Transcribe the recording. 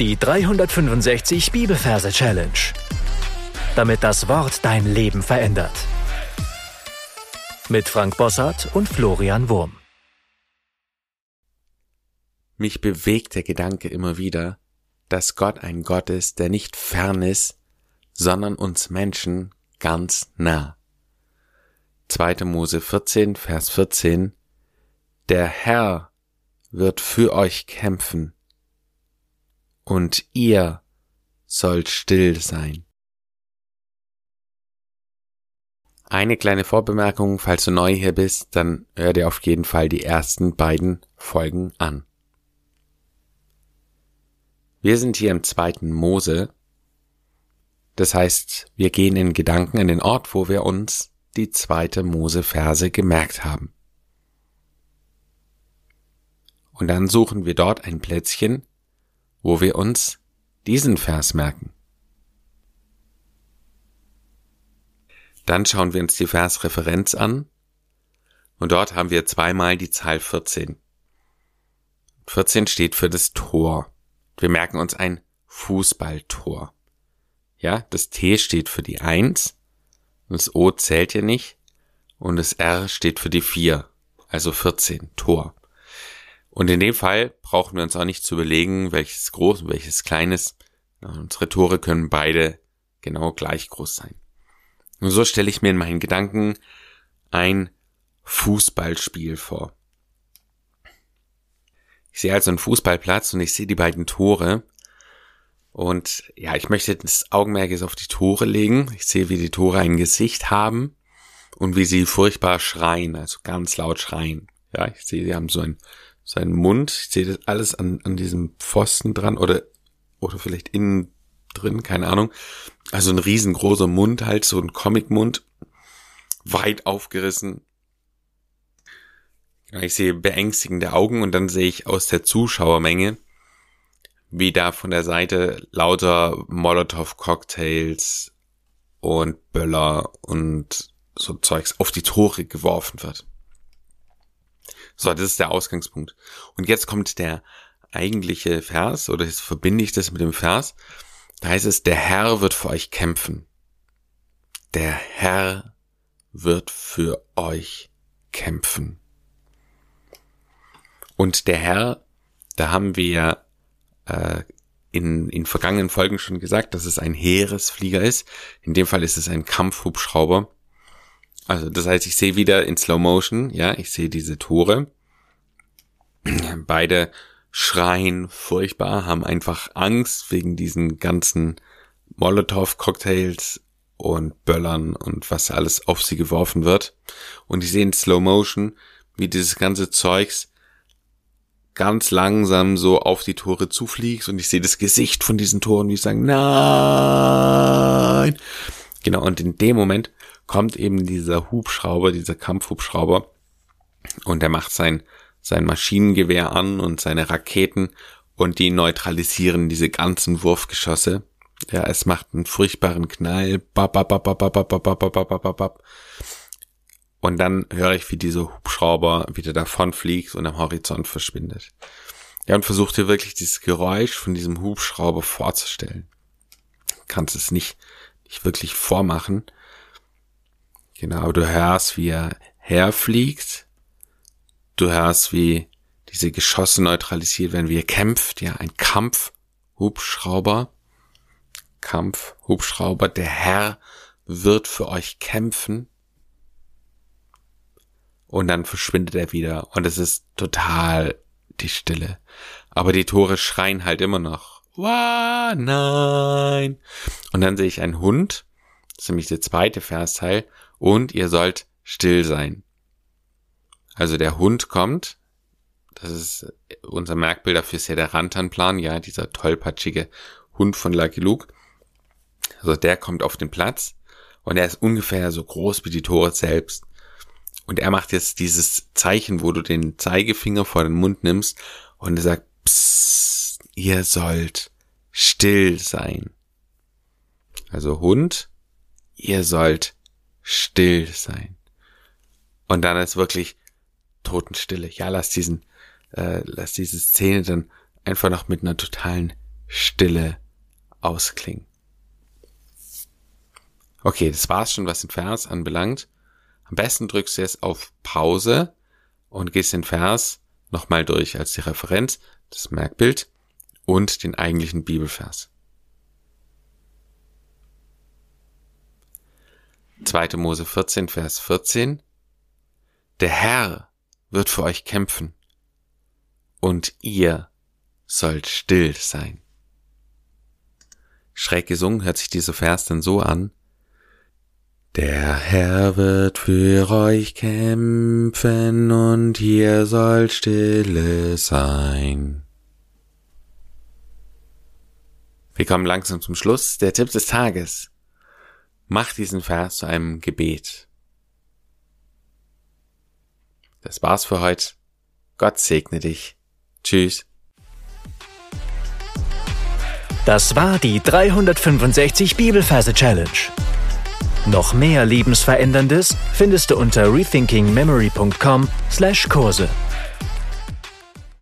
Die 365 Bibelverse Challenge. Damit das Wort dein Leben verändert. Mit Frank Bossart und Florian Wurm. Mich bewegt der Gedanke immer wieder, dass Gott ein Gott ist, der nicht fern ist, sondern uns Menschen ganz nah. 2. Mose 14, Vers 14 Der Herr wird für euch kämpfen, und ihr sollt still sein. Eine kleine Vorbemerkung, falls du neu hier bist, dann hör dir auf jeden Fall die ersten beiden Folgen an. Wir sind hier im zweiten Mose. Das heißt, wir gehen in Gedanken an den Ort, wo wir uns die zweite Mose-Verse gemerkt haben. Und dann suchen wir dort ein Plätzchen, wo wir uns diesen Vers merken. Dann schauen wir uns die Versreferenz an und dort haben wir zweimal die Zahl 14. 14 steht für das Tor. Wir merken uns ein Fußballtor. Ja, das T steht für die 1, das O zählt ja nicht und das R steht für die 4, also 14, Tor. Und in dem Fall brauchen wir uns auch nicht zu überlegen, welches groß und welches kleines. Unsere Tore können beide genau gleich groß sein. Und so stelle ich mir in meinen Gedanken ein Fußballspiel vor. Ich sehe also einen Fußballplatz und ich sehe die beiden Tore. Und ja, ich möchte das Augenmerk jetzt auf die Tore legen. Ich sehe, wie die Tore ein Gesicht haben und wie sie furchtbar schreien, also ganz laut schreien. Ja, ich sehe, sie haben so ein sein Mund. Ich sehe das alles an, an diesem Pfosten dran oder, oder vielleicht innen drin, keine Ahnung. Also ein riesengroßer Mund halt, so ein Comicmund, weit aufgerissen. Ich sehe beängstigende Augen und dann sehe ich aus der Zuschauermenge, wie da von der Seite lauter Molotow-Cocktails und Böller und so Zeugs auf die Tore geworfen wird. So, das ist der Ausgangspunkt. Und jetzt kommt der eigentliche Vers, oder jetzt verbinde ich das mit dem Vers. Da heißt es, der Herr wird für euch kämpfen. Der Herr wird für euch kämpfen. Und der Herr, da haben wir äh, in, in vergangenen Folgen schon gesagt, dass es ein Heeresflieger ist. In dem Fall ist es ein Kampfhubschrauber. Also das heißt, ich sehe wieder in Slow Motion, ja, ich sehe diese Tore. Beide schreien furchtbar, haben einfach Angst wegen diesen ganzen Molotow-Cocktails und Böllern und was alles auf sie geworfen wird. Und ich sehe in Slow Motion, wie dieses ganze Zeugs ganz langsam so auf die Tore zufliegt und ich sehe das Gesicht von diesen Toren, wie sie sagen, nein. Genau, und in dem Moment kommt eben dieser Hubschrauber, dieser Kampfhubschrauber und der macht sein, sein Maschinengewehr an und seine Raketen und die neutralisieren diese ganzen Wurfgeschosse. Ja, es macht einen furchtbaren Knall. Und dann höre ich, wie dieser Hubschrauber wieder davonfliegt und am Horizont verschwindet. Ja, und versucht hier wirklich dieses Geräusch von diesem Hubschrauber vorzustellen. Kannst es nicht, nicht wirklich vormachen, Genau, du hörst, wie er herfliegt. Du hörst, wie diese Geschosse neutralisiert werden, wie er kämpft. Ja, ein Kampfhubschrauber. Kampfhubschrauber. Der Herr wird für euch kämpfen. Und dann verschwindet er wieder. Und es ist total die Stille. Aber die Tore schreien halt immer noch. Wow, nein. Und dann sehe ich einen Hund. Das ist nämlich der zweite Versteil und ihr sollt still sein. Also der Hund kommt, das ist unser Merkbild dafür ist ja der Rantanplan, ja, dieser tollpatschige Hund von Lucky Luke. Also der kommt auf den Platz und er ist ungefähr so groß wie die Tore selbst. Und er macht jetzt dieses Zeichen, wo du den Zeigefinger vor den Mund nimmst und er sagt, Psst, ihr sollt still sein. Also Hund, ihr sollt still sein. Und dann ist wirklich Totenstille. Ja, lass diesen, äh, lass diese Szene dann einfach noch mit einer totalen Stille ausklingen. Okay, das war's schon, was den Vers anbelangt. Am besten drückst du jetzt auf Pause und gehst den Vers nochmal durch als die Referenz, das Merkbild und den eigentlichen Bibelvers. 2. Mose 14, Vers 14. Der Herr wird für euch kämpfen und ihr sollt still sein. Schräg gesungen hört sich dieser Vers dann so an. Der Herr wird für euch kämpfen und ihr sollt stille sein. Wir kommen langsam zum Schluss. Der Tipp des Tages. Mach diesen Vers zu einem Gebet. Das war's für heute. Gott segne dich. Tschüss. Das war die 365 Bibelferse Challenge. Noch mehr Lebensveränderndes findest du unter rethinkingmemory.com/Kurse.